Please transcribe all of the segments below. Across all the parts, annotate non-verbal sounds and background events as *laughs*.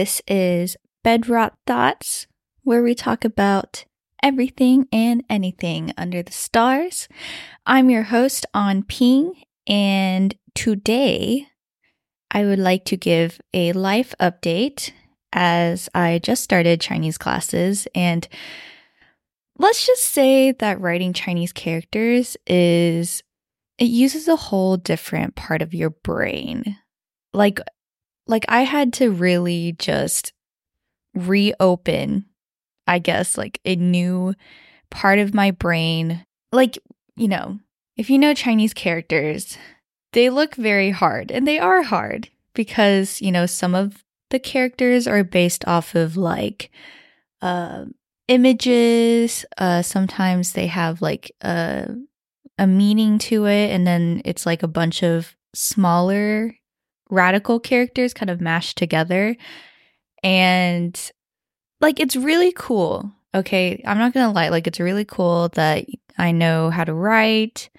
This is Bedrot Thoughts, where we talk about everything and anything under the stars. I'm your host on Ping, and today I would like to give a life update as I just started Chinese classes. And let's just say that writing Chinese characters is, it uses a whole different part of your brain. Like, like I had to really just reopen, I guess, like a new part of my brain. Like, you know, if you know Chinese characters, they look very hard and they are hard because, you know, some of the characters are based off of like uh, images. Uh, sometimes they have like a, a meaning to it, and then it's like a bunch of smaller radical characters kind of mashed together. And like, it's really cool. Okay. I'm not going to lie. Like, it's really cool that I know how to write.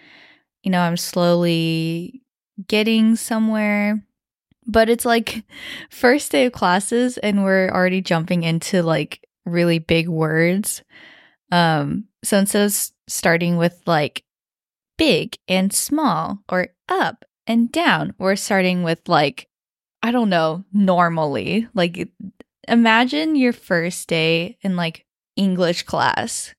You know, I'm slowly getting somewhere. But it's like *laughs* first day of classes and we're already jumping into like really big words. Um so instead of starting with like big and small or up and down, we're starting with like I don't know, normally. Like imagine your first day in like English class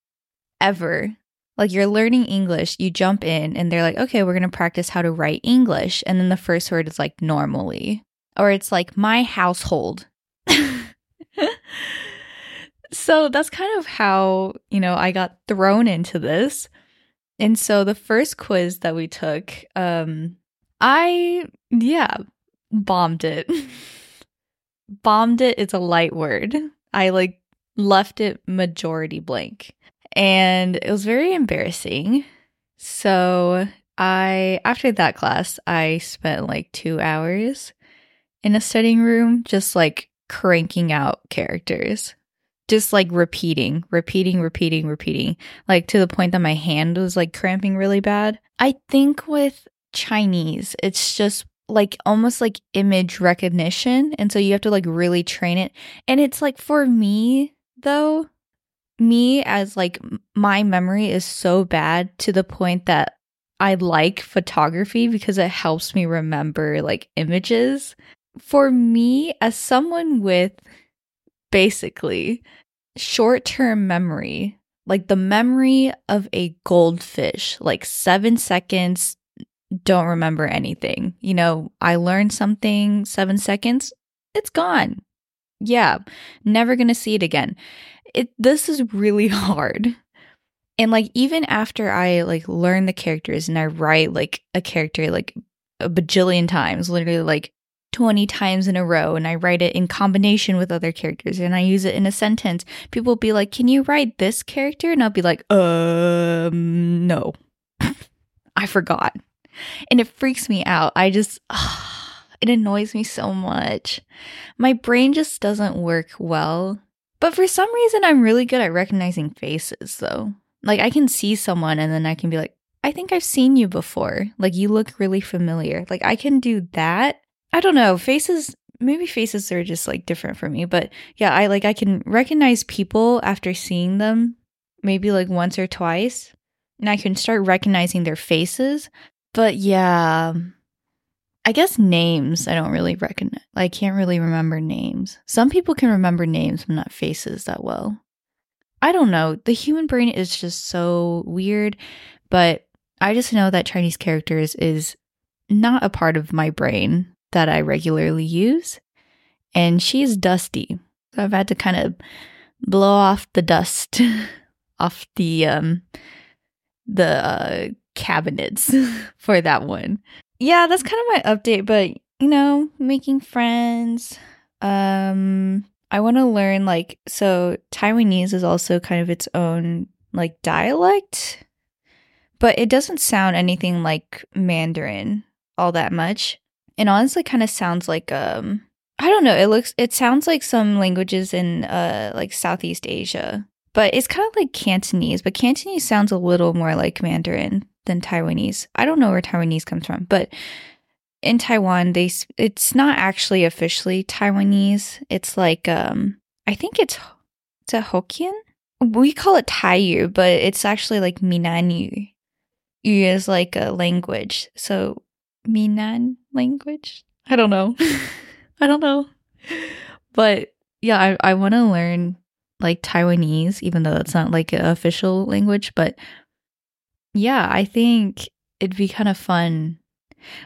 ever like you're learning English, you jump in and they're like, okay, we're going to practice how to write English. And then the first word is like normally, or it's like my household. *laughs* so that's kind of how, you know, I got thrown into this. And so the first quiz that we took, um, I, yeah, bombed it. *laughs* bombed it is a light word. I like left it majority blank and it was very embarrassing. So I, after that class, I spent like two hours in a studying room, just like cranking out characters, just like repeating, repeating, repeating, repeating, like to the point that my hand was like cramping really bad. I think with Chinese, it's just like almost like image recognition. And so you have to like really train it. And it's like for me, though, me as like my memory is so bad to the point that I like photography because it helps me remember like images. For me, as someone with basically short term memory, like the memory of a goldfish, like seven seconds, don't remember anything. You know, I learned something, seven seconds, it's gone. Yeah, never gonna see it again it this is really *laughs* hard. And like even after I like learn the characters and I write like a character like a bajillion times, literally like 20 times in a row and I write it in combination with other characters and I use it in a sentence, people will be like, "Can you write this character?" and I'll be like, "Um, no." *laughs* I forgot. And it freaks me out. I just *sighs* it annoys me so much. My brain just doesn't work well but for some reason, I'm really good at recognizing faces, though. Like, I can see someone and then I can be like, I think I've seen you before. Like, you look really familiar. Like, I can do that. I don't know. Faces, maybe faces are just like different for me. But yeah, I like, I can recognize people after seeing them maybe like once or twice. And I can start recognizing their faces. But yeah, I guess names I don't really recognize. I can't really remember names. Some people can remember names, but not faces that well. I don't know. The human brain is just so weird, but I just know that Chinese characters is not a part of my brain that I regularly use. And she's dusty. So I've had to kind of blow off the dust *laughs* off the um the uh, cabinets *laughs* for that one yeah, that's kind of my update, but you know, making friends. Um I want to learn like so Taiwanese is also kind of its own like dialect, but it doesn't sound anything like Mandarin all that much. And honestly kind of sounds like um I don't know, it looks it sounds like some languages in uh like Southeast Asia. But it's kind of like Cantonese, but Cantonese sounds a little more like Mandarin than Taiwanese. I don't know where Taiwanese comes from, but in Taiwan, they it's not actually officially Taiwanese. It's like um I think it's it's a Hokkien. We call it Taiyu, but it's actually like Minnanyu. Yu is like a language. So Minan language? I don't know. *laughs* I don't know. But yeah, I I want to learn like Taiwanese, even though that's not like an official language. But yeah, I think it'd be kind of fun.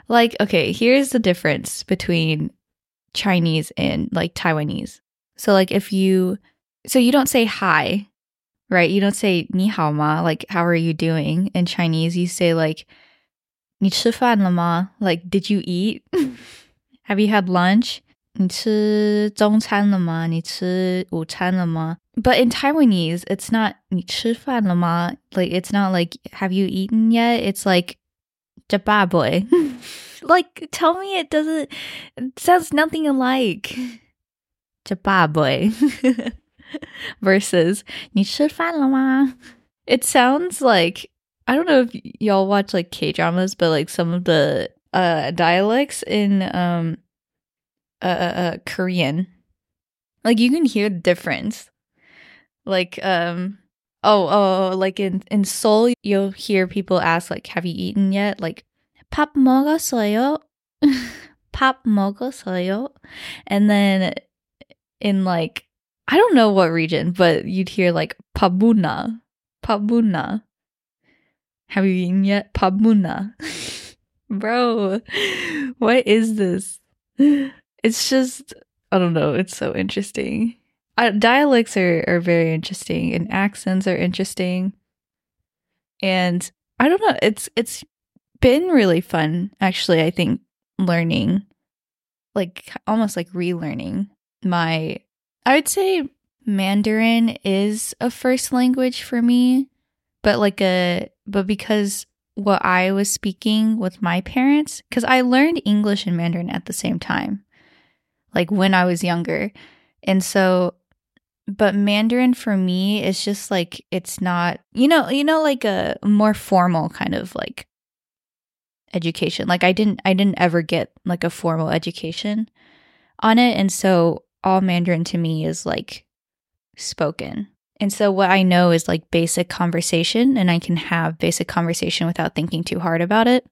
Like, okay, here's the difference between Chinese and like Taiwanese. So, like, if you, so you don't say hi, right? You don't say ni hao ma, like, how are you doing in Chinese? You say, like, ni chi fan le ma? Like, did you eat? *laughs* Have you had lunch? 你吃中餐了吗？你吃午餐了吗 ？but in Taiwanese, it's not 你吃饭了吗? Like it's not like have you eaten yet? It's like 吃饱未? *laughs* like tell me it doesn't it sounds nothing alike. 吃饱未? *laughs* versus 你吃饭了吗? It sounds like I don't know if y'all watch like K dramas, but like some of the uh dialects in um uh, uh, uh Korean, like you can hear the difference like um oh oh like in in Seoul you'll hear people ask like have you eaten yet? Like 밥 먹었어요? *laughs* 밥 먹었어요? And then in like I don't know what region, but you'd hear like pabuna. Pabuna. Have you eaten yet? Pabuna. *laughs* Bro, what is this? It's just I don't know, it's so interesting uh, dialects are, are very interesting and accents are interesting. And i don't know it's it's been really fun actually i think learning like almost like relearning my i would say mandarin is a first language for me but like a but because what i was speaking with my parents because i learned english and mandarin at the same time like when i was younger. And so but Mandarin for me is just like it's not you know you know like a more formal kind of like education. Like I didn't I didn't ever get like a formal education on it and so all Mandarin to me is like spoken. And so what I know is like basic conversation and I can have basic conversation without thinking too hard about it.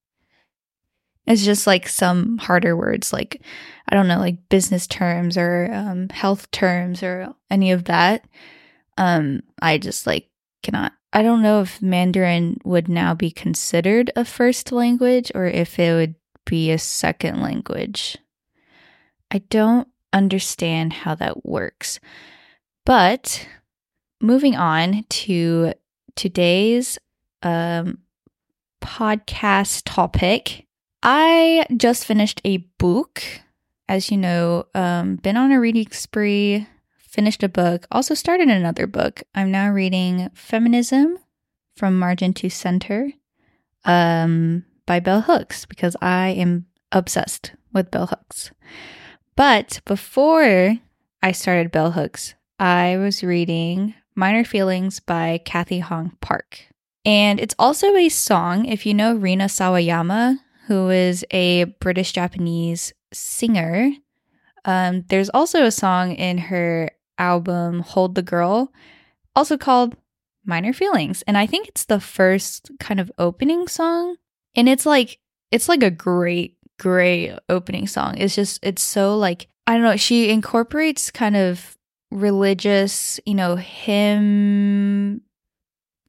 It's just like some harder words, like, I don't know, like business terms or um, health terms or any of that. Um, I just like cannot. I don't know if Mandarin would now be considered a first language or if it would be a second language. I don't understand how that works. But moving on to today's um, podcast topic I just finished a book. As you know, um, been on a reading spree, finished a book, also started another book. I'm now reading Feminism from Margin to Center um, by Bell Hooks because I am obsessed with Bell Hooks. But before I started Bell Hooks, I was reading Minor Feelings by Cathy Hong Park. And it's also a song. If you know Rina Sawayama, who is a British Japanese singer. Um, there's also a song in her album Hold the Girl, also called Minor Feelings. And I think it's the first kind of opening song. And it's like it's like a great, great opening song. It's just it's so like I don't know, she incorporates kind of religious, you know, hymn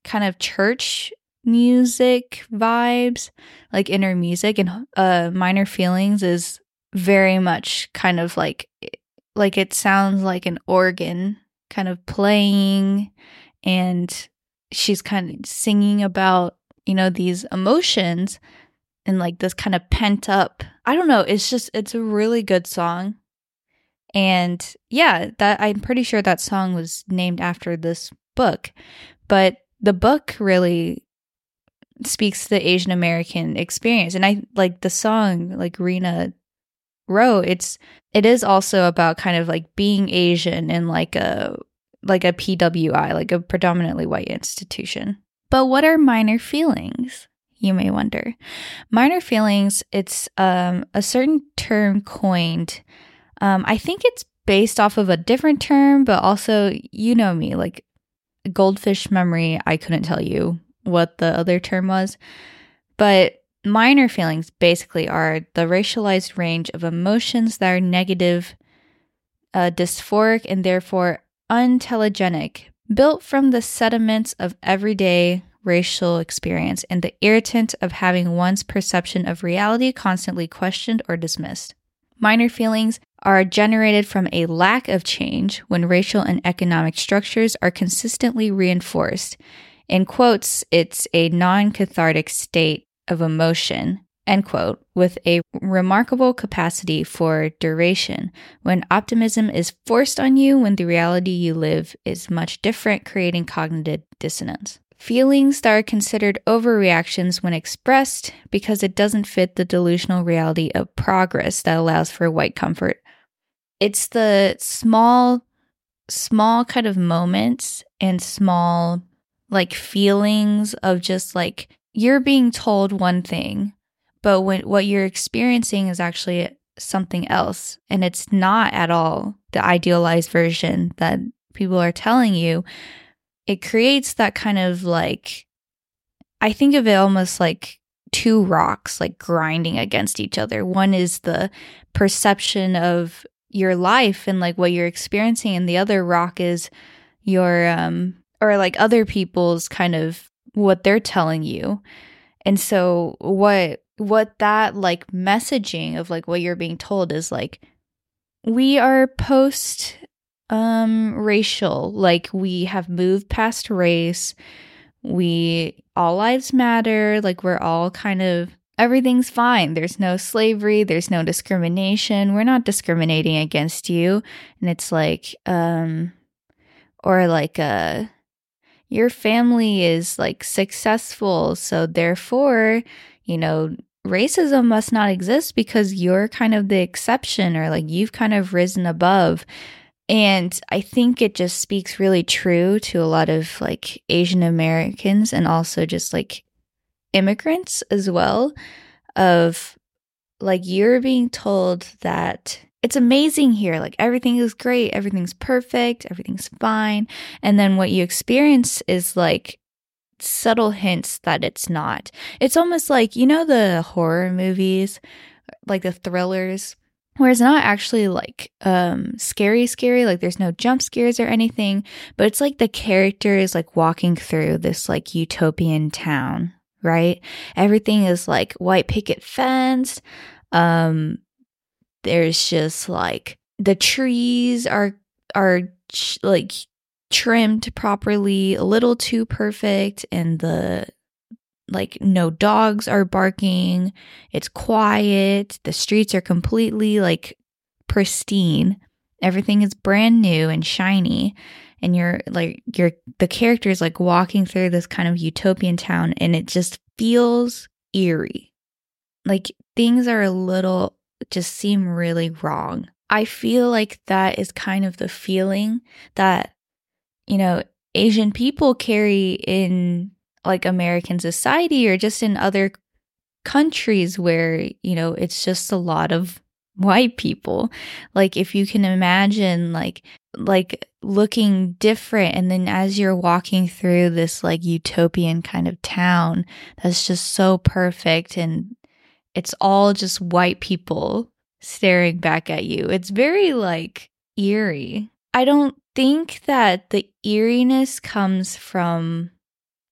kind of church music vibes, like inner music, and uh, minor feelings is very much kind of like like it sounds like an organ kind of playing and she's kind of singing about you know these emotions and like this kind of pent up i don't know it's just it's a really good song and yeah that i'm pretty sure that song was named after this book but the book really speaks to the Asian American experience. And I like the song like Rina wrote, it's it is also about kind of like being Asian in like a like a PWI, like a predominantly white institution. But what are minor feelings? you may wonder. Minor feelings, it's um, a certain term coined. Um, I think it's based off of a different term, but also, you know me, like goldfish memory, I couldn't tell you what the other term was. But minor feelings basically are the racialized range of emotions that are negative, uh, dysphoric, and therefore untelegenic, built from the sediments of everyday racial experience and the irritant of having one's perception of reality constantly questioned or dismissed. Minor feelings are generated from a lack of change when racial and economic structures are consistently reinforced. In quotes, it's a non cathartic state of emotion, end quote, with a remarkable capacity for duration when optimism is forced on you when the reality you live is much different, creating cognitive dissonance. Feelings that are considered overreactions when expressed because it doesn't fit the delusional reality of progress that allows for white comfort. It's the small, small kind of moments and small like feelings of just like you're being told one thing, but when what you're experiencing is actually something else and it's not at all the idealized version that people are telling you it creates that kind of like I think of it almost like two rocks like grinding against each other. One is the perception of your life and like what you're experiencing and the other rock is your um or like other people's kind of what they're telling you. And so what what that like messaging of like what you're being told is like we are post um racial. Like we have moved past race. We all lives matter. Like we're all kind of everything's fine. There's no slavery. There's no discrimination. We're not discriminating against you. And it's like um or like uh your family is like successful so therefore you know racism must not exist because you're kind of the exception or like you've kind of risen above. And I think it just speaks really true to a lot of like Asian Americans and also just like immigrants as well of like you're being told that it's amazing here. Like everything is great. Everything's perfect. Everything's fine. And then what you experience is like subtle hints that it's not. It's almost like you know the horror movies like the thrillers where it's not actually like um scary scary like there's no jump scares or anything but it's like the character is like walking through this like utopian town right? Everything is like white picket fence um there's just like the trees are are ch- like trimmed properly a little too perfect and the like no dogs are barking. It's quiet. The streets are completely like pristine. Everything is brand new and shiny. And you're like you're the character is like walking through this kind of utopian town and it just feels eerie. Like things are a little just seem really wrong i feel like that is kind of the feeling that you know asian people carry in like American society or just in other countries where, you know, it's just a lot of white people. Like if you can imagine like like looking different and then as you're walking through this like utopian kind of town that's just so perfect and it's all just white people staring back at you. It's very like eerie. I don't think that the eeriness comes from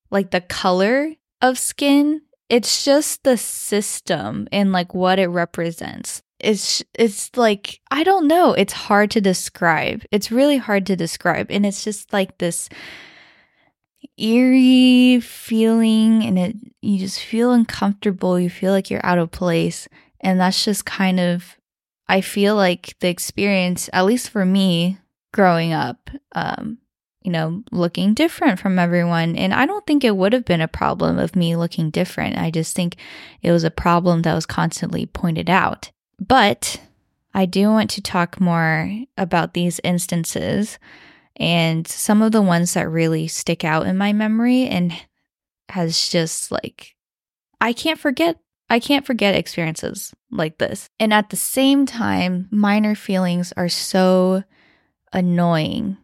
like the color of skin. It's just the system and like what it represents. It's it's like I don't know, it's hard to describe. It's really hard to describe and it's just like this eerie feeling and it you just feel uncomfortable, you feel like you're out of place and that's just kind of I feel like the experience at least for me growing up um you know, looking different from everyone. And I don't think it would have been a problem of me looking different. I just think it was a problem that was constantly pointed out. But I do want to talk more about these instances and some of the ones that really stick out in my memory and has just like I can't forget I can't forget experiences like this. And at the same time, minor feelings are so annoying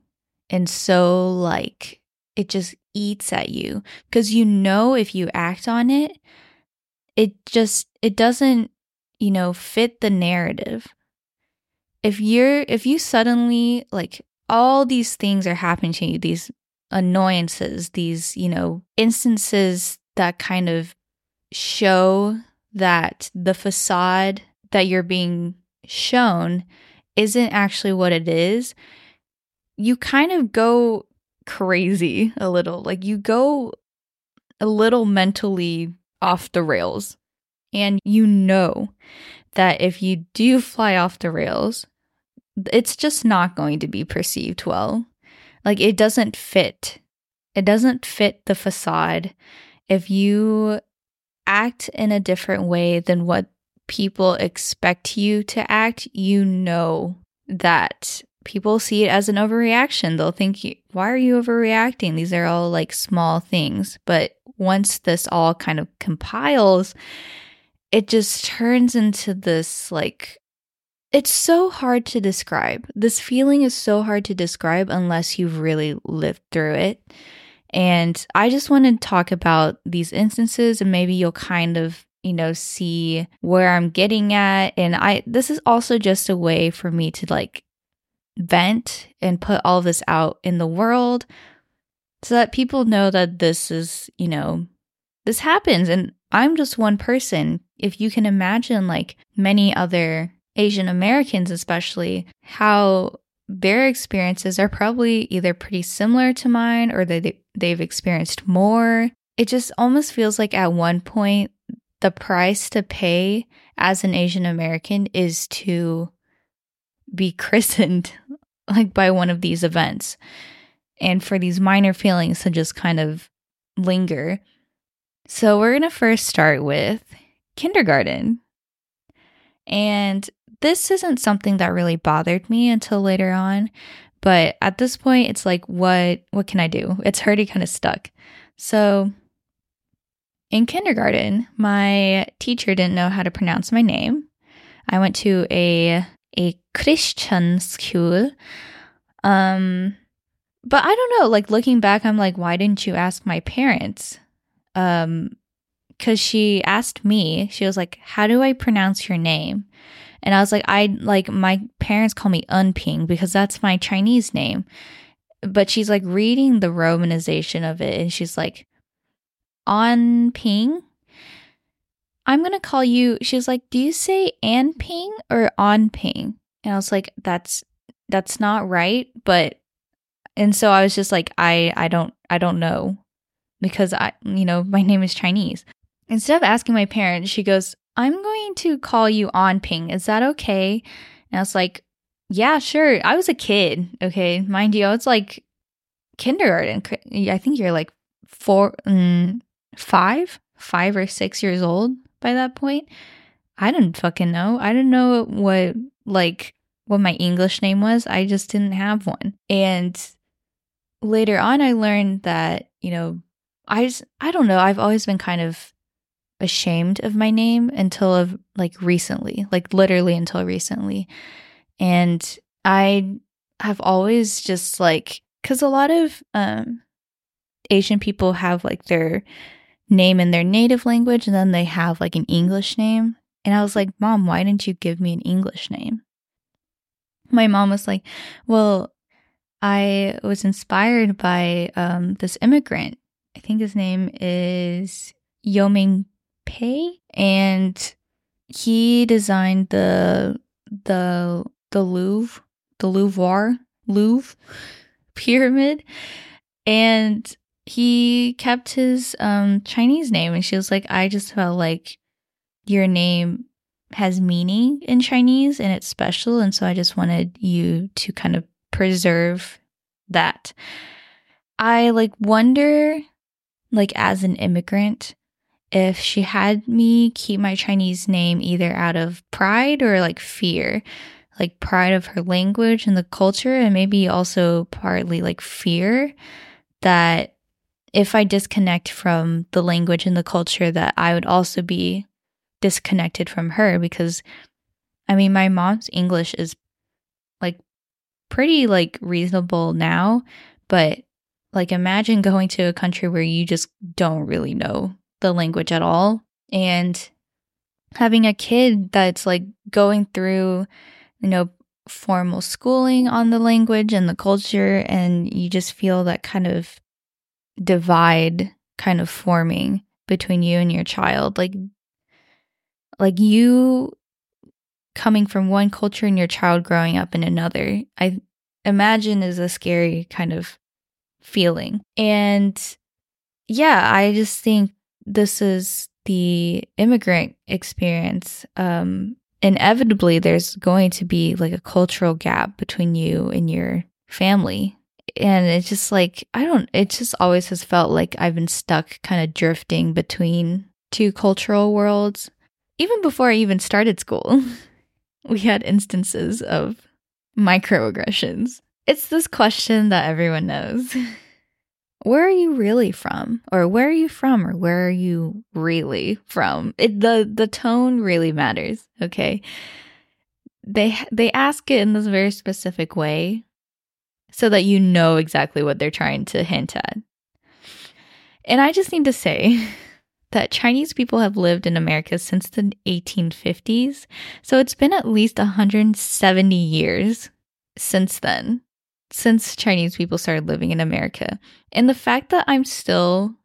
and so like it just eats at you because you know if you act on it, it just it doesn't, you know, fit the narrative. If you're if you suddenly like all these things are happening to you, these annoyances, these, you know, instances that kind of show that the facade that you're being shown isn't actually what it is, you kind of go crazy a little. Like you go a little mentally off the rails. And you know that if you do fly off the rails, it's just not going to be perceived well. Like it doesn't fit. It doesn't fit the facade. If you act in a different way than what people expect you to act, you know that people see it as an overreaction. They'll think, why are you overreacting? These are all like small things. But once this all kind of compiles, it just turns into this like, it's so hard to describe. This feeling is so hard to describe unless you've really lived through it. And I just want to talk about these instances and maybe you'll kind of, you know, see where I'm getting at. And I, this is also just a way for me to like vent and put all this out in the world so that people know that this is, you know, this happens. And I'm just one person. If you can imagine, like many other Asian Americans, especially, how their experiences are probably either pretty similar to mine or they they've experienced more. It just almost feels like at one point the price to pay as an Asian American is to be *laughs* christened like by one of these events and for these minor feelings to just kind of linger. So we're going to first start with kindergarten. And this isn't something that really bothered me until later on, but at this point it's like what what can I do? It's already kind of stuck. So in kindergarten, my teacher didn't know how to pronounce my name. I went to a a Christian school. Um but I don't know, like looking back I'm like why didn't you ask my parents? Um cuz she asked me. She was like, "How do I pronounce your name?" And I was like, I like my parents call me Unping because that's my Chinese name. But she's like reading the romanization of it and she's like, On Ping? I'm gonna call you she's like, Do you say An Ping or On Ping? And I was like, That's that's not right, but and so I was just like, I I don't I don't know. Because I you know, my name is Chinese. Instead of asking my parents, she goes, I'm going to call you on ping. Is that okay? And I was like, yeah, sure. I was a kid. Okay. Mind you, it's like kindergarten. I think you're like four, mm, five, five or six years old by that point. I didn't fucking know. I didn't know what, like, what my English name was. I just didn't have one. And later on, I learned that, you know, I just, I don't know. I've always been kind of ashamed of my name until of like recently, like literally until recently. And I have always just like cuz a lot of um Asian people have like their name in their native language and then they have like an English name. And I was like, "Mom, why didn't you give me an English name?" My mom was like, "Well, I was inspired by um this immigrant. I think his name is Ieoh Ming Pei, and he designed the the the Louvre, the Louvre, Louvre pyramid, and he kept his um Chinese name. And she was like, I just felt like your name has meaning in Chinese and it's special, and so I just wanted you to kind of preserve that. I like wonder, like as an immigrant, if she had me keep my Chinese name either out of pride or like fear, like pride of her language and the culture, and maybe also partly like fear that if I disconnect from the language and the culture, that I would also be disconnected from her because I mean, my mom's English is like pretty like reasonable now, but like imagine going to a country where you just don't really know the language at all. And having a kid that's like going through, you know, formal schooling on the language and the culture and you just feel that kind of divide kind of forming between you and your child like like you coming from one culture and your child growing up in another i imagine is a scary kind of feeling. And yeah i just think this is the immigrant experience um inevitably there's going to be like a cultural gap between you and your family. And it's just like i don't it just always has felt like i've been stuck kind of drifting between two cultural worlds even before i even started school. *laughs* We had instances of microaggressions. It's this question that everyone knows *laughs* where are you really from or where are you from or where are you really from it, the the tone really matters okay they they ask it in this very specific way so that you know exactly what they're trying to hint at. And I just need to say *laughs* that Chinese people have lived in America since the 1850s. So it's been at least 170 years since then, since Chinese people started living in America. And the fact that I'm still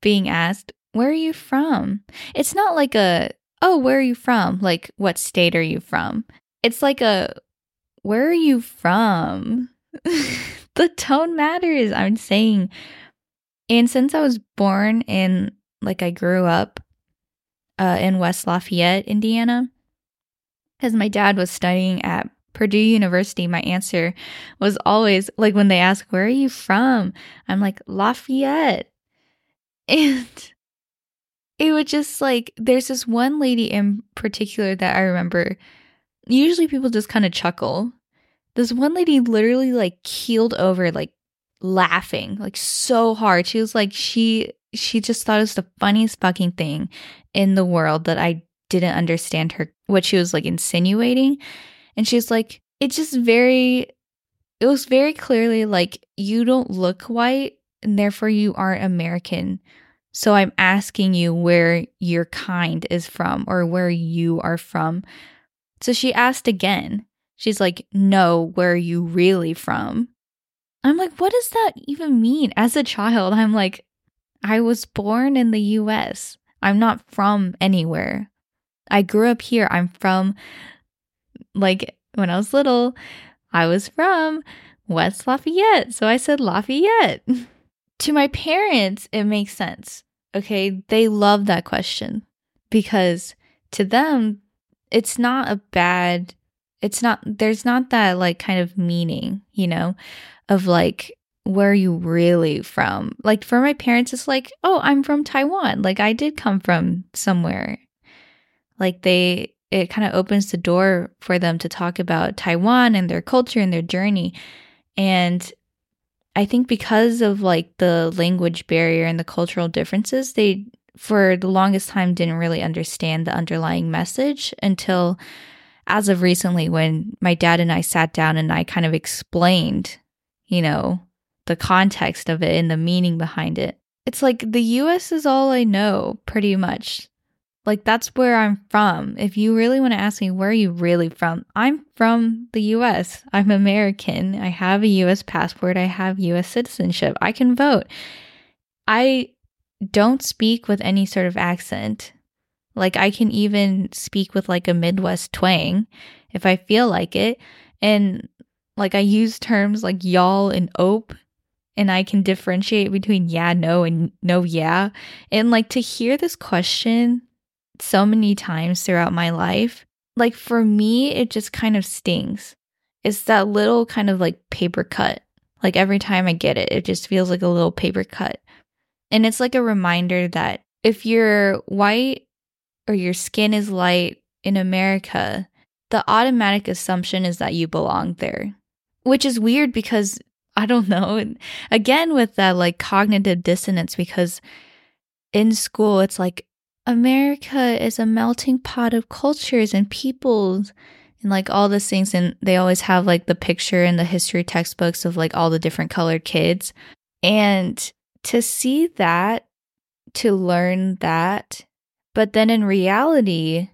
being asked, where are you from? It's not like a, oh, where are you from? Like, what state are you from? It's like a, where are you from? *laughs* the tone matters, I'm saying. And since I was born in, like, I grew up uh, in West Lafayette, Indiana, because my dad was studying at Purdue University, my answer was always like when they ask, Where are you from? I'm like, Lafayette. *laughs* And it would just like, there's this one lady in particular that I remember. Usually people just kind of chuckle this one lady literally like keeled over, like laughing, like so hard. She was like, she she just thought it was the funniest fucking thing in the world that I didn't understand her what she was like insinuating. And she's like, it's just very it was very clearly like you don't look white and therefore you aren't American. So I'm asking you where your kind is from or where you are from. So she asked again. She's like, No, where are you really from? I'm like, What does that even mean? As a child, I'm like, I was born in the US. I'm not from anywhere. I grew up here. I'm from, like, when I was little, I was from West Lafayette. So I said Lafayette. *laughs* to my parents, it makes sense. Okay. They love that question because to them, it's not a bad it's not there's not that like kind of meaning, you know, of like where are you really from? Like for my parents it's like, "Oh, I'm from Taiwan." Like I did come from somewhere. Like they it kind of opens the door for them to talk about Taiwan and their culture and their journey. And I think because of like the language barrier and the cultural differences, they for the longest time didn't really understand the underlying message until as of recently when my dad and I sat down and I kind of explained, you know, the context of it and the meaning behind it. It's like the US is all I know, pretty much. Like that's where I'm from. If you really want to ask me where are you really from, I'm from the US. I'm American. I have a US passport. I have US citizenship. I can vote. I don't speak with any sort of accent. Like I can even speak with like a Midwest twang if I feel like it. And like I use terms like y'all and ope and I can differentiate between yeah, no, and no, yeah. And like to hear this question so many times throughout my life, like for me, it just kind of stings. It's that little kind of like paper cut. Like every time I get it, it just feels like a little paper cut. And it's like a reminder that if you're white or your skin is light in America, the automatic assumption is that you belong there. Which is weird because I don't know. Again, with that like cognitive dissonance, because in school, it's like America is a melting pot of cultures and peoples and like all these things. And they always have like the picture in the history textbooks of like all the different colored kids. And to see that, to learn that, but then in reality,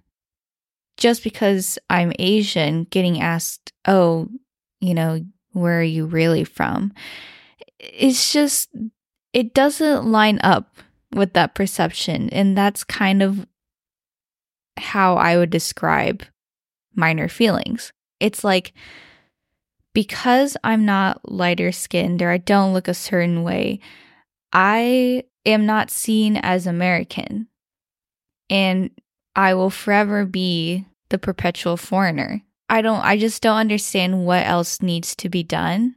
just because I'm Asian, getting asked, oh, you know, where are you really from? It's just, it doesn't line up with that perception. And that's kind of how I would describe minor feelings. It's like, because I'm not lighter skinned or I don't look a certain way, I am not seen as American. And I will forever be the perpetual foreigner. I don't, I just don't understand what else needs to be done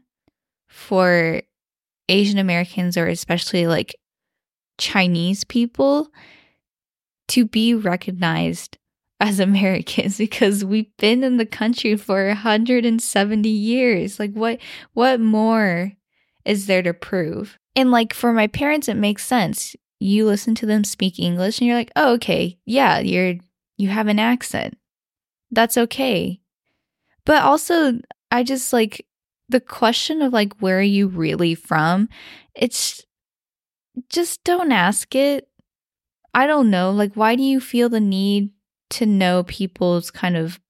for Asian Americans or especially like Chinese people to be recognized as Americans *laughs* because we've been in the country for 170 years. Like what what more is there to prove? And like for my parents it makes sense. You listen to them speak English and you're like, "Oh, okay. Yeah, you're you have an accent. That's okay." But also, I just like the question of like, where are you really from? It's just don't ask it. I don't know. Like, why do you feel the need to know people's kind of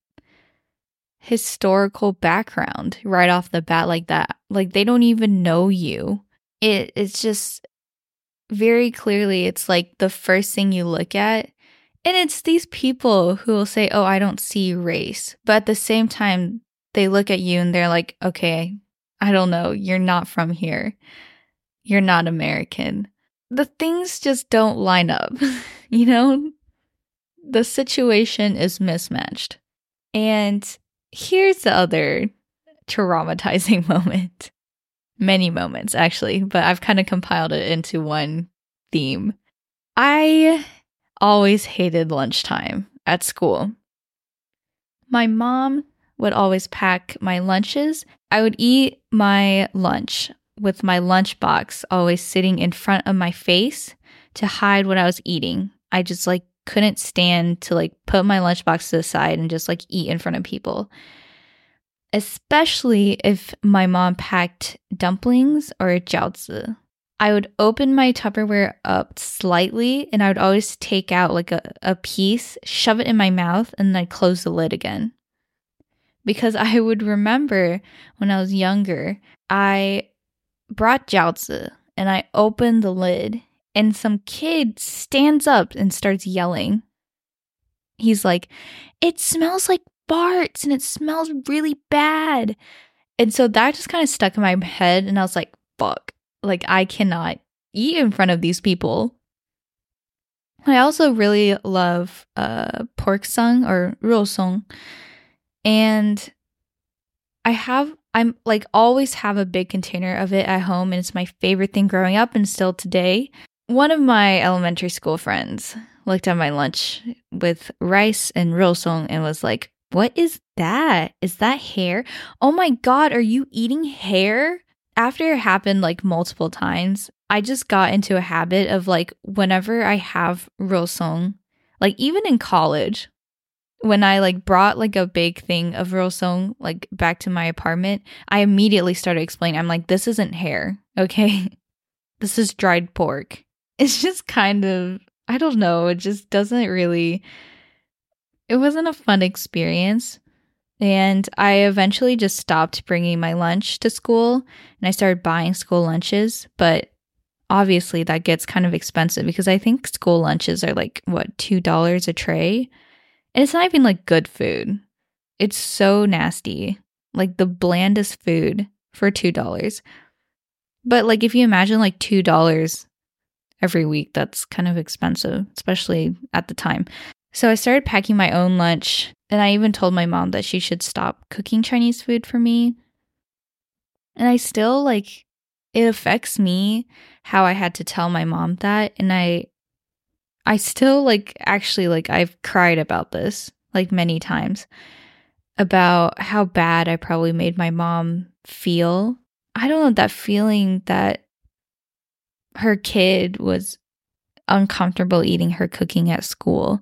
historical background right off the bat like that? Like, they don't even know you. It, it's just very clearly, it's like the first thing you look at and it's these people who will say, Oh, I don't see race. But at the same time, they look at you and they're like, Okay, I don't know. You're not from here. You're not American. The things just don't line up. *laughs* you know, the situation is mismatched. And here's the other traumatizing *laughs* moment. Many moments, actually, but I've kind of compiled it into one theme. I always hated lunchtime at school. My mom would always pack my lunches. I would eat my lunch with my lunchbox always sitting in front of my face to hide what I was eating. I just like couldn't stand to like put my lunchbox to the side and just like eat in front of people. Especially if my mom packed dumplings or jiaozi. I would open my Tupperware up slightly and I would always take out like a, a piece, shove it in my mouth, and then I'd close the lid again. Because I would remember when I was younger, I brought jiaozi and I open the lid and some kid stands up and starts yelling. He's like, It smells like farts and it smells really bad. And so that just kind of stuck in my head and I was like, fuck. Like, I cannot eat in front of these people. I also really love uh, pork sung or song, And I have, I'm like always have a big container of it at home. And it's my favorite thing growing up and still today. One of my elementary school friends looked at my lunch with rice and song and was like, What is that? Is that hair? Oh my God, are you eating hair? after it happened like multiple times, I just got into a habit of like whenever I have rousong, like even in college, when I like brought like a big thing of rousong like back to my apartment, I immediately started explaining. I'm like, this isn't hair, okay? *laughs* this is dried pork. It's just kind of I don't know, it just doesn't really it wasn't a fun experience. And I eventually just stopped bringing my lunch to school and I started buying school lunches. But obviously, that gets kind of expensive because I think school lunches are like, what, $2 a tray? And it's not even like good food. It's so nasty. Like the blandest food for $2. But like if you imagine like $2 every week, that's kind of expensive, especially at the time. So I started packing my own lunch and I even told my mom that she should stop cooking Chinese food for me. And I still like it affects me how I had to tell my mom that and I I still like actually like I've cried about this like many times about how bad I probably made my mom feel I don't know, that feeling that her kid was uncomfortable eating her cooking at school.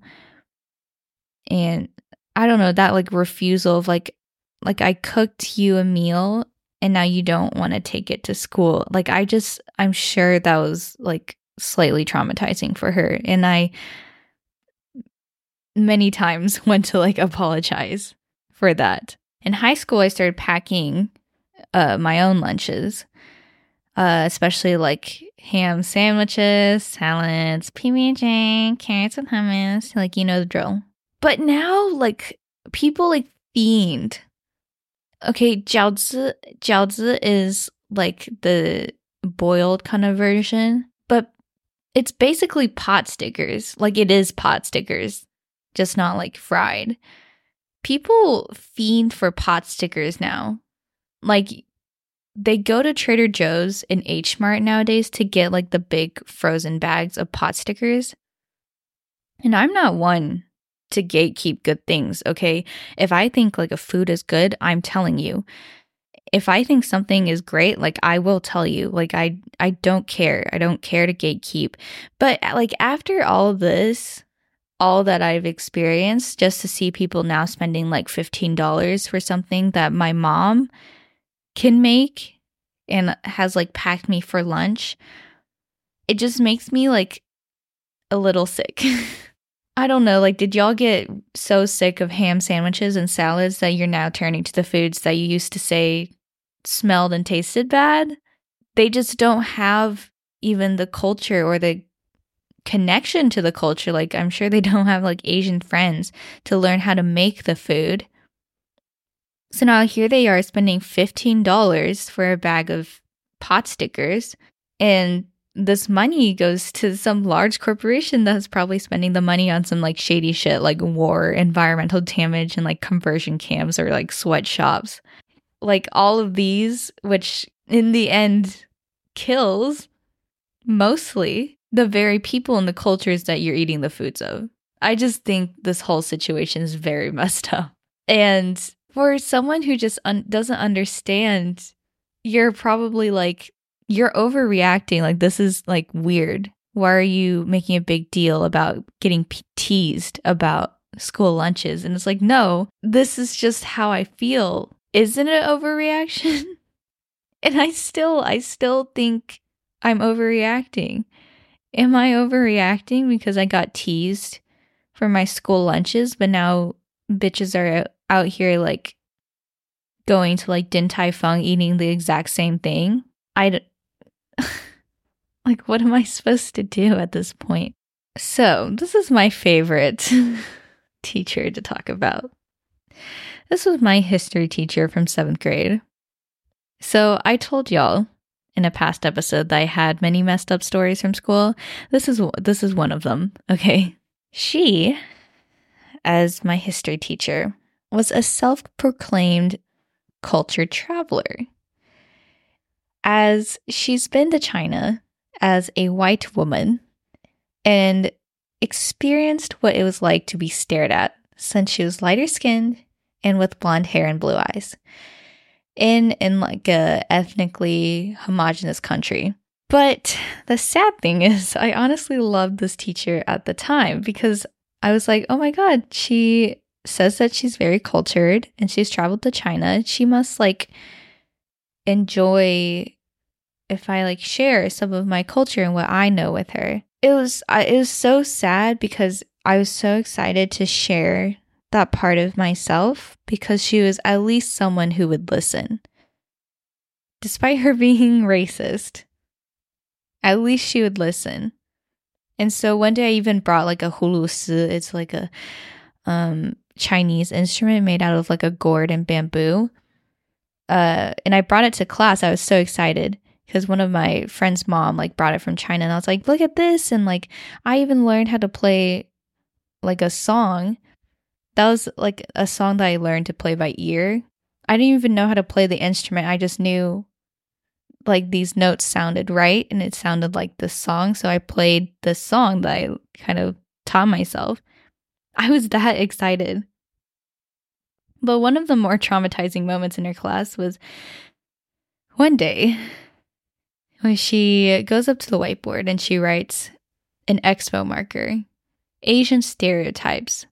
And I don't know, that like refusal of like, like I cooked you a meal and now you don't want to take it to school. Like I just, I'm sure that was like slightly traumatizing for her. And I many times *laughs* went to like apologize for that. In high school, I started packing uh, my own lunches, uh, especially like ham sandwiches, salads, PB and J, carrots and hummus. Like you know the drill. But now, like people like fiend. Okay, jiaozi jiaozi is like the boiled kind of version, it's basically pot stickers. Like it is pot stickers, just not like fried. People fiend for pot stickers now. Like they go to Trader Joe's and H Mart nowadays to get like the big frozen bags of pot stickers. And I'm not one to gatekeep good things, okay? If I think like a food is good, I'm telling you. If I think something is great, like I will tell you. Like I I don't care. I don't care to gatekeep. But uh, like after all this, all that I've experienced just to see people now spending like $15 for something that my mom can make and has like packed me for lunch, it just makes me like a little sick. *laughs* I don't know, like, did y'all get so sick of ham sandwiches and salads that you're now turning to the foods that you used to say smelled and tasted bad? They just don't have even the culture or the connection to the culture. Like, I'm sure they *laughs* don't have like Asian friends to learn how to make the food. So now here they are spending $15 for a bag of pot stickers. And this money goes to some large corporation that's probably spending the money on some like shady shit like war, environmental damage, and like conversion camps or like sweatshops. Like all of these, which in the end kills mostly the very people and the cultures that you're eating the foods of. I just think this whole situation is very *laughs* messed up. And for someone who just un- doesn't understand, you're probably like, you're overreacting. Like, this is like weird. Why are you making a big deal about getting teased about school lunches? And it's like, no, this is just how I feel. Isn't it overreaction? *laughs* and I still, I still think I'm overreacting. Am I overreacting because I got teased for my school lunches, but now bitches are out here like going to like Din Tai Fung eating the exact same thing. I *laughs* like what am I supposed to do at this point? So, this is my favorite *laughs* teacher to talk about. This was my history teacher from 7th grade. So, I told y'all in a past episode that I had many messed up stories from school. This is this is one of them, okay? She as my history teacher was a self proclaimed culture traveler. As she's been to China as a white woman and experienced what it was like to be stared at since she was lighter skinned and with blonde hair and blue eyes in in like a ethnically homogenous country. But the sad thing is *laughs* I honestly loved this teacher at the time because I was like, "Oh my god, she says that she's very cultured and she's traveled to China. She must like enjoy if I like share some of my culture and what I know with her. It was it was so sad because I was so excited to share that part of myself because she was at least someone who would listen. Despite her *laughs* being racist, at least she would listen. And so one day I even brought like a hulusi. It's like a um Chinese instrument made out of like a gourd and bamboo. Uh, and I brought it to class. I was so excited because one of my friend's mom like brought it from China, and I was like, "Look at this!" And like, I even learned how to play like a song. That was like a song that I learned to play by ear. I didn't even know how to play the instrument. I just knew like these notes sounded right and it sounded like the song. So I played the song that I kind of taught myself. I was that excited. But one of the more traumatizing moments in her class was One day, when she goes up to the whiteboard and she writes an expo marker, Asian stereotypes,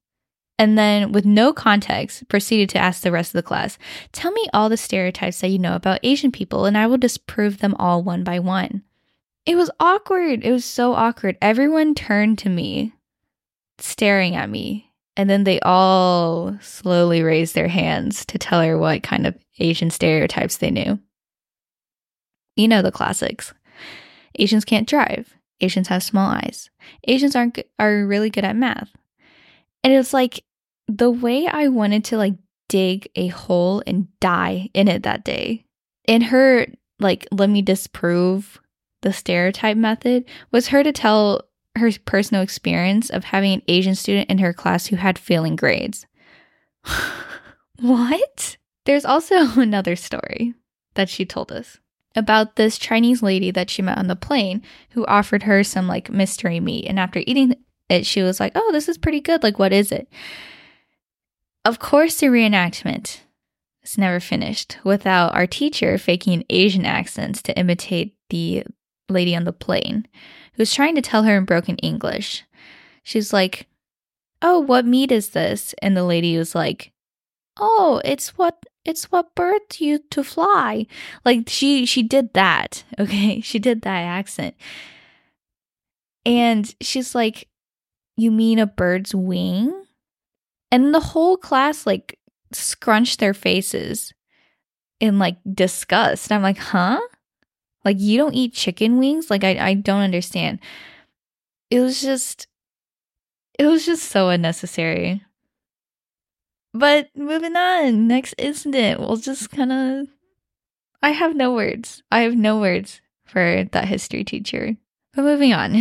and then with no context proceeded to ask the rest of the class, Tell me all the stereotypes that you know about Asian people, and I will disprove them all one by one. It was awkward. It was so awkward. Everyone turned to me, staring at me, and then they all slowly raised their hands to tell her what kind of Asian stereotypes they knew. You know the classics. Asians can't drive. Asians have small eyes. Asians aren't are really good at math. And it was like the way I wanted to like dig a hole and die in it that day. In her like let me disprove the stereotype method was her to tell her personal experience of having an Asian student in her class who had failing grades. *sighs* what? There's also *laughs* another story that she told us about this Chinese lady that she met on the plane who offered her some like mystery meat. And after eating it, she was like, Oh, this is pretty good. Like, what is it? Of course, the reenactment is never finished without our teacher faking an Asian accents to imitate the lady on the plane who was trying to tell her in broken English. She's like, Oh, what meat is this? And the lady was like, Oh, it's what it's what birds use to fly. Like she she did that. *laughs* Okay. She did that accent. And she's like, You mean a bird's wing? And the whole class like scrunched their faces in like disgust. I'm like, huh? Like you don't eat chicken wings? Like I, I don't understand. It was just it was just so unnecessary. But moving on, next incident. We'll just kind of. I have no words. I have no words for that history teacher. But moving on.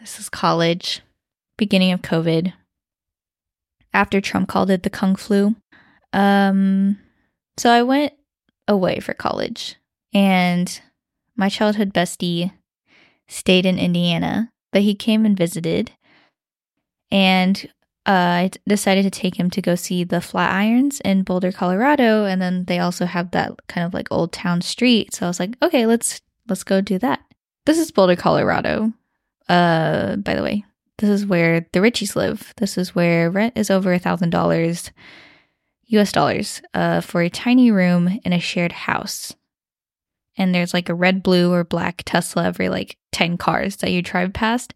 This is college, beginning of COVID after Trump called it the Kung flu. Um, so I went away for college, and my childhood bestie stayed in Indiana, but he came and visited, and uh, I decided to take him to go see the Flatirons in Boulder, Colorado, and then they also have that kind of like old town street. So I was like, okay, let's let's go do that. This is Boulder, Colorado. Uh, by the way, this is where the Richies live. This is where rent is over a thousand dollars US dollars uh, for a tiny room in a shared house. And there's like a red, blue, or black Tesla every like 10 cars that you drive past.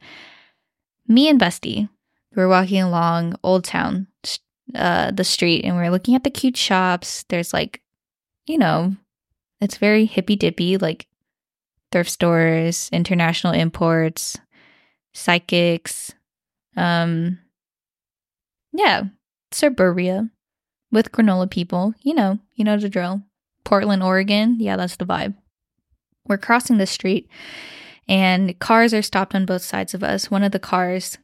Me and we were walking along Old Town, uh, the street, and we are looking at the cute shops. There's like, you know, it's very hippy dippy, like thrift stores, international imports, psychics, um, yeah, suburbia with granola people. You know, you know the drill. Portland, Oregon. Yeah, that's the vibe. We're crossing the street and cars are stopped on both sides of us. One of the cars,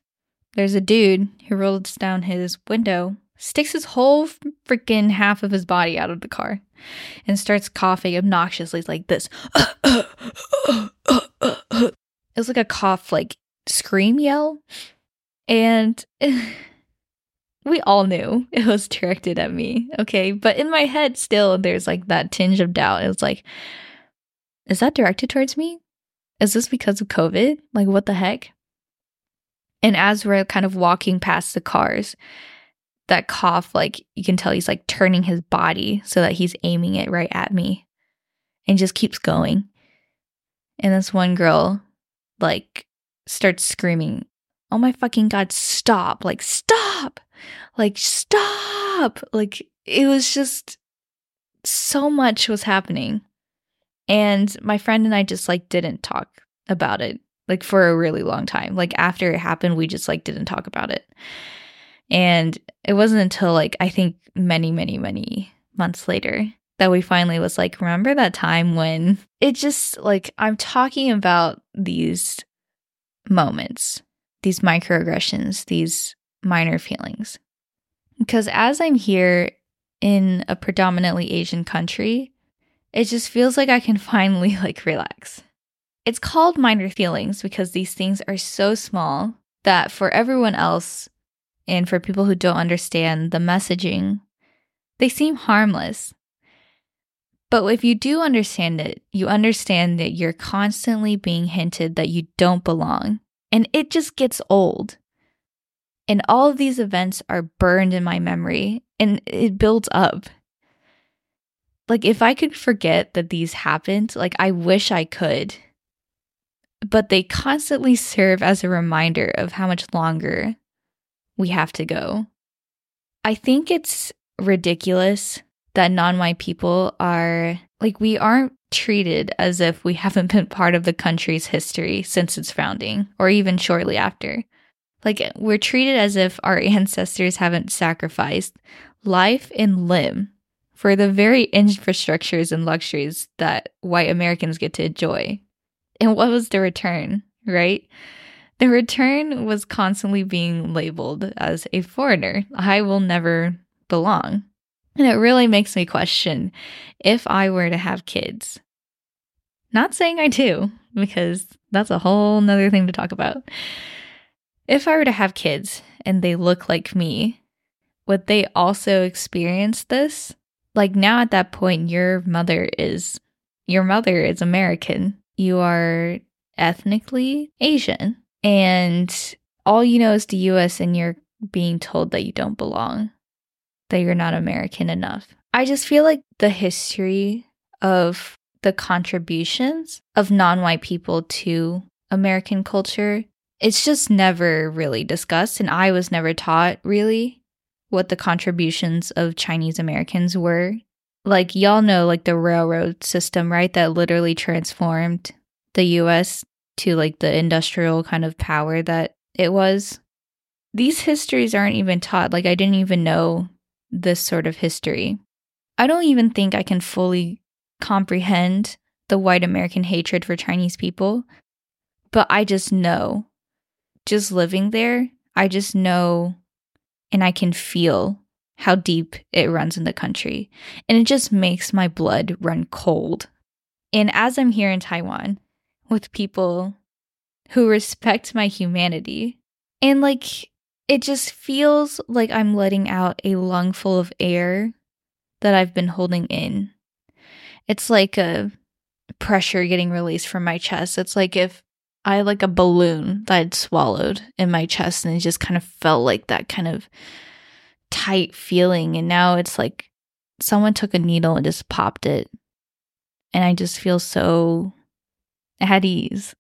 there's a dude who rolls down his window, sticks his whole freaking half of his body out of the car, and starts coughing obnoxiously like this. *coughs* it was like a cough, like scream yell. And *laughs* we all knew *laughs* it was directed at me. Okay. But in my head, still, there's like that tinge of doubt. It was like, is that directed towards me? Is this because of COVID? Like, what the heck? And as we're kind of walking past the cars, that cough, like, you can tell he's like turning his body so that he's aiming it right at me and just keeps going. And this one girl, like, starts screaming, Oh my fucking God, stop! Like, stop! Like, stop! Like, it was just so much was happening. And my friend and I just like didn't talk about it like for a really long time. Like, after it happened, we just like didn't talk about it. And it wasn't until like, I think many, many, many months later that we finally was like, remember that time when it just like, I'm talking about these moments, these microaggressions, these minor feelings. Because as I'm here in a predominantly Asian country, it just feels like I can *laughs* finally like relax. It's called minor feelings because these things are so small that for everyone else and for people who don't understand the messaging, they seem harmless. But if you do understand it, you understand that you're constantly being hinted that you don't belong. And it just gets old. And all of these events are burned in my memory and it builds up. Like, if I could forget that these happened, like, I wish I could. But they constantly serve as a reminder of how much longer we have to go. I think it's ridiculous that non white people are like, we aren't treated as if we haven't been part of the country's history since its founding or even shortly after. Like, we're treated as if our ancestors haven't sacrificed life and limb for the very infrastructures and luxuries that white Americans get to enjoy. And what was the return, right? The return was constantly being labeled as a foreigner. I will never belong. And it really makes me question if I were to have kids. Not saying I do, because that's a whole nother thing to talk about. If I were to have kids and they look like me, would they also experience this? Like now at that point, your mother is your mother is American. You are ethnically Asian. And all you know is the US and you're being told that you don't belong that you're not American enough. I just feel like the history of the contributions of non white people to American culture, it's just never really discussed. And I was never taught really what the contributions of Chinese Americans were. Like, y'all know, like the railroad system, right? That literally transformed the US to like the industrial kind of power that it was. These histories aren't even taught. Like, I didn't even know this sort of history. I don't even think I can fully comprehend the white American hatred for Chinese people, but I just know, just living there, I just know and I can feel how deep it runs in the country. And it just makes my blood run cold. And as I'm here in Taiwan with people who respect my humanity, and like it just feels like I'm letting out a lungful of air that I've been holding in. It's like a pressure getting released from my chest. It's like if I like a balloon that I'd swallowed in my chest and it just kind of felt like that kind of tight feeling. And now it's like someone took a needle and just popped it. And I just feel so at ease.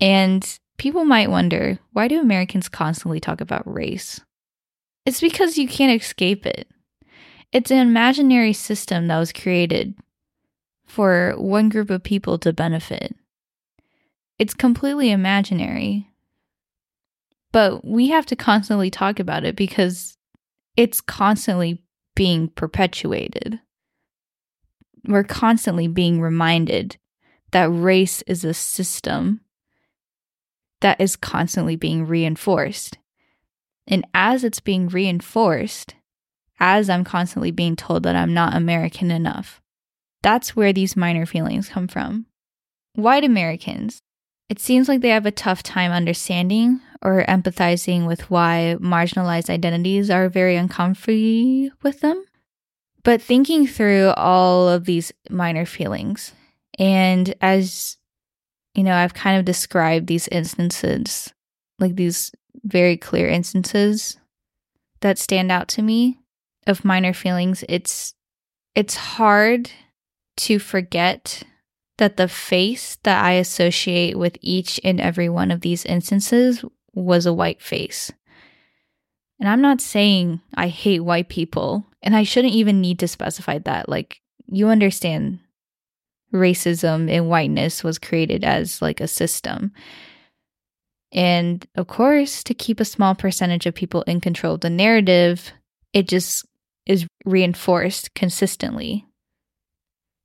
And People might wonder why do Americans constantly talk about race? It's because you can't escape it. It's an imaginary system that was created for one group of people to benefit. It's completely imaginary. But we have to constantly talk about it because it's constantly being perpetuated. We're constantly being reminded that race is a system that is constantly being reinforced. And as it's being reinforced, as I'm constantly being told that I'm not American enough, that's where these minor feelings come from. White Americans, it seems like they have a tough time understanding or empathizing with why marginalized identities are very uncomfy with them. But thinking through all of these minor feelings, and as you know, I've kind of described these instances, like these very clear instances that stand out to me of minor feelings. It's it's hard to forget that the face that I associate with each and every one of these instances was a white face. And I'm not saying I hate white people, and I shouldn't even need to specify that. Like, you understand racism and whiteness was created as like a system. And of course, to keep a small percentage of people in control of the narrative, it just is reinforced consistently.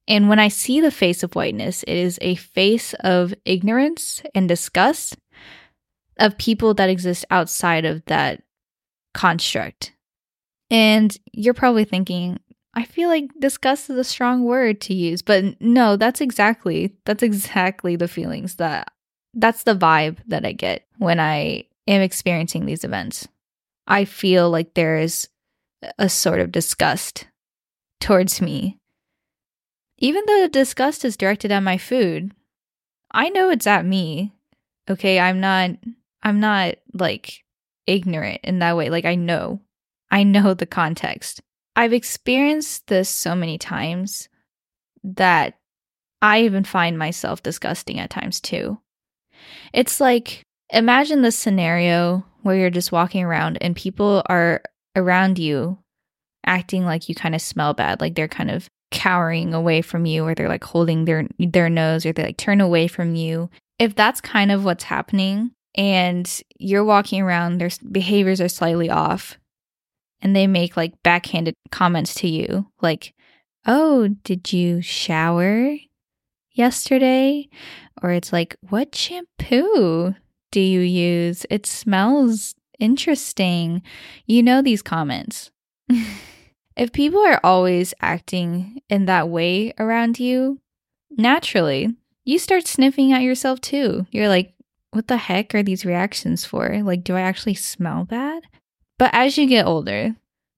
And when I see the face of whiteness, it is a face of ignorance and disgust of people that exist outside of that construct. And you're probably thinking, I feel like disgust is a strong word to use, but no, that's exactly that's exactly the feelings that that's the vibe that I get when I am experiencing these events. I feel like there is a sort of disgust towards me Even though the disgust is directed at my food, I know it's at me. Okay, I'm not I'm not like ignorant in that way. Like I know. I know the context. I've experienced this so many times that I even find myself disgusting at times too. It's like imagine this scenario where you're just walking around and people are around you acting like you kind of smell bad, like they're kind of cowering away from you or they're like holding their their nose or they like turn away from you. If that's kind of what's happening and you're walking around their behaviors are slightly off and they make like backhanded comments to you like, "Oh, did you shower yesterday?" Or it's like, "What shampoo do you use? It smells interesting." You know these comments. *laughs* if people are always acting in that way around you, naturally, you start sniffing at yourself too. You're like, what the heck are these reactions for? Like, do I actually smell bad? But as you get older,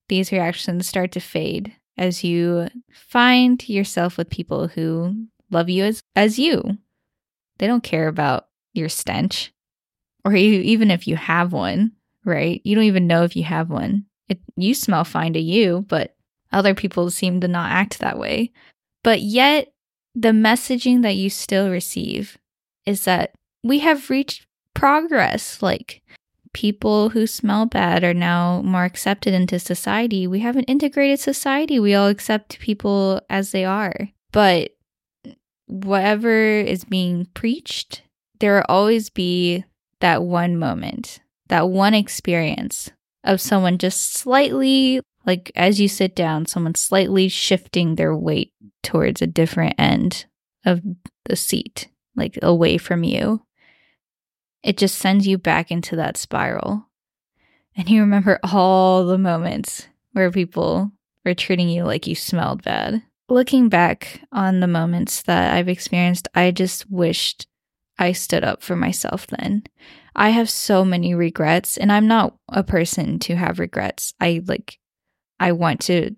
these reactions start to fade as you find yourself with people who love you as, as you. They don't care about your stench, or you, even if you have one, right? You don't even know if you have one. It, you smell fine to you, but other people seem to not act that way. But yet, the messaging that you still receive is that we have reached progress. Like, people who smell bad are now more accepted into society. We have an integrated society. We all accept people as they are. But whatever is being preached, there will always be that one moment, that one experience of someone just slightly, like as you sit down, someone slightly shifting their weight towards a different end of the seat, like away from you it just sends you back into that spiral. And you remember all the moments where people were treating you like you smelled bad. Looking back on the moments that I've experienced, I just wished I stood up for myself then. I have so many regrets, and I'm not a person to have regrets. I like, I want to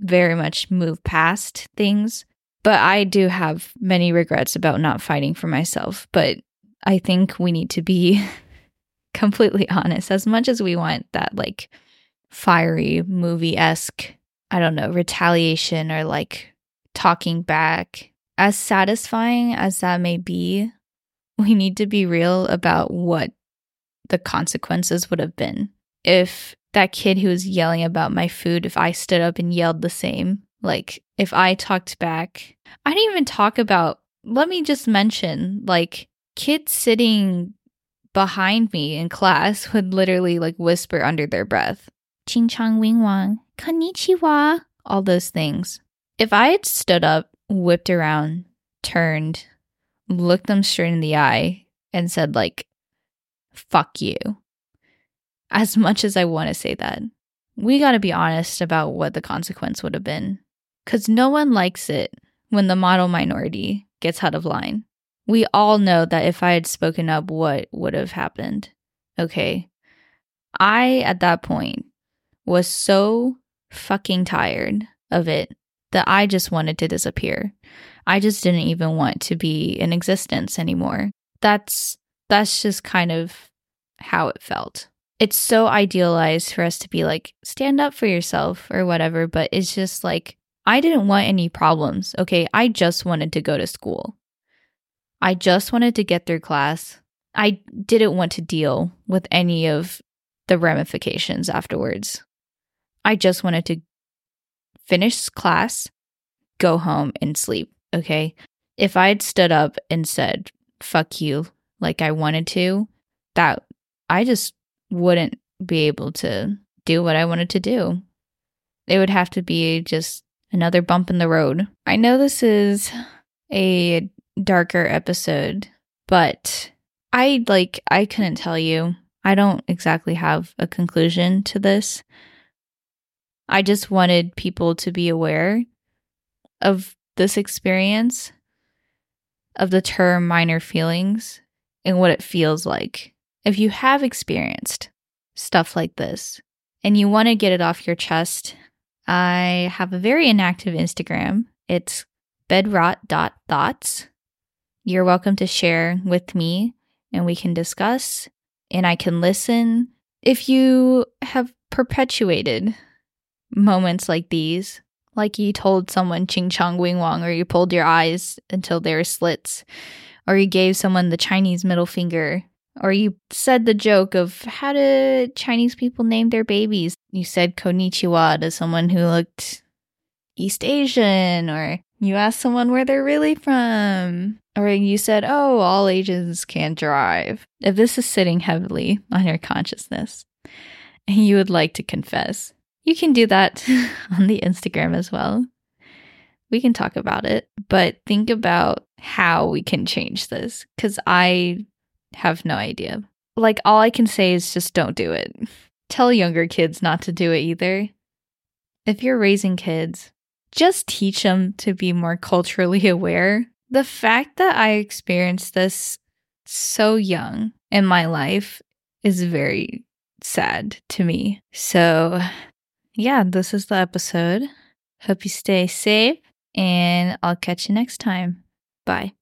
very much move past things, but I do have many regrets about not fighting for myself. But I think we need to be *laughs* completely honest. As much as we want that like fiery movie esque, I don't know, retaliation or like talking back, as satisfying as that may be, we need to be real about what the consequences would have been. If that kid who was yelling about my food, if I stood up and yelled the same, like if I talked back, I didn't even talk about, let me just mention, like, kids sitting behind me in class *laughs* would literally like whisper under their breath, Ching Chong Wing Wang, Konnichiwa, all those things. If I had stood up, whipped around, turned, looked them straight in the eye, and said, like, fuck you, as *laughs* much as I want to say that, we got to be honest about what the consequence would have been. Because no one likes it when the model minority gets out of line we all know that if I had spoken up, what would have happened. Okay. I, at that point, was so fucking tired of it that I just wanted to disappear. I just didn't even want to be in existence anymore. That's that's just kind of how it felt. It's so idealized for us to be like stand up for yourself or whatever, but it's just like I didn't want any problems. Okay, I just wanted to go to school. I just wanted to get through class. I didn't want to deal with any of the ramifications afterwards. I just wanted to finish class, go home, and sleep. Okay. If I had stood up and said, fuck you, like I wanted to, that I just wouldn't be able to do what I wanted to do. It would have to be just another bump in the road. I know this is a darker episode, but I like I couldn't tell you. I don't exactly have a conclusion to this. I just wanted people to be aware of this experience of the term minor feelings and what it feels like. If you have experienced stuff like this and you want to get it off your chest, I have a very inactive Instagram. It's bedrot.thoughts. You're welcome to share with me and we can discuss and I can listen. If you have perpetuated moments like these, like you told someone ching chong wing wong, or you pulled your eyes until there were slits, or you gave someone the Chinese middle finger, or you said the joke of how do Chinese people name their babies? You said konnichiwa to someone who looked East Asian, or you ask someone where they're really from, or you said, oh, all Asians can't drive. If this is sitting heavily on your consciousness and you would like to confess, you can do that *laughs* on the Instagram as well. We can talk about it, but think about how we can change this because I have no idea. Like, all I can say is just don't do it. Tell younger kids not to do it either. If you're raising kids, just teach them to be more culturally *laughs* aware. The fact that I experienced this so young in my life is very sad to me. So yeah, this is the episode. Hope you stay safe, and I'll catch you next time. Bye.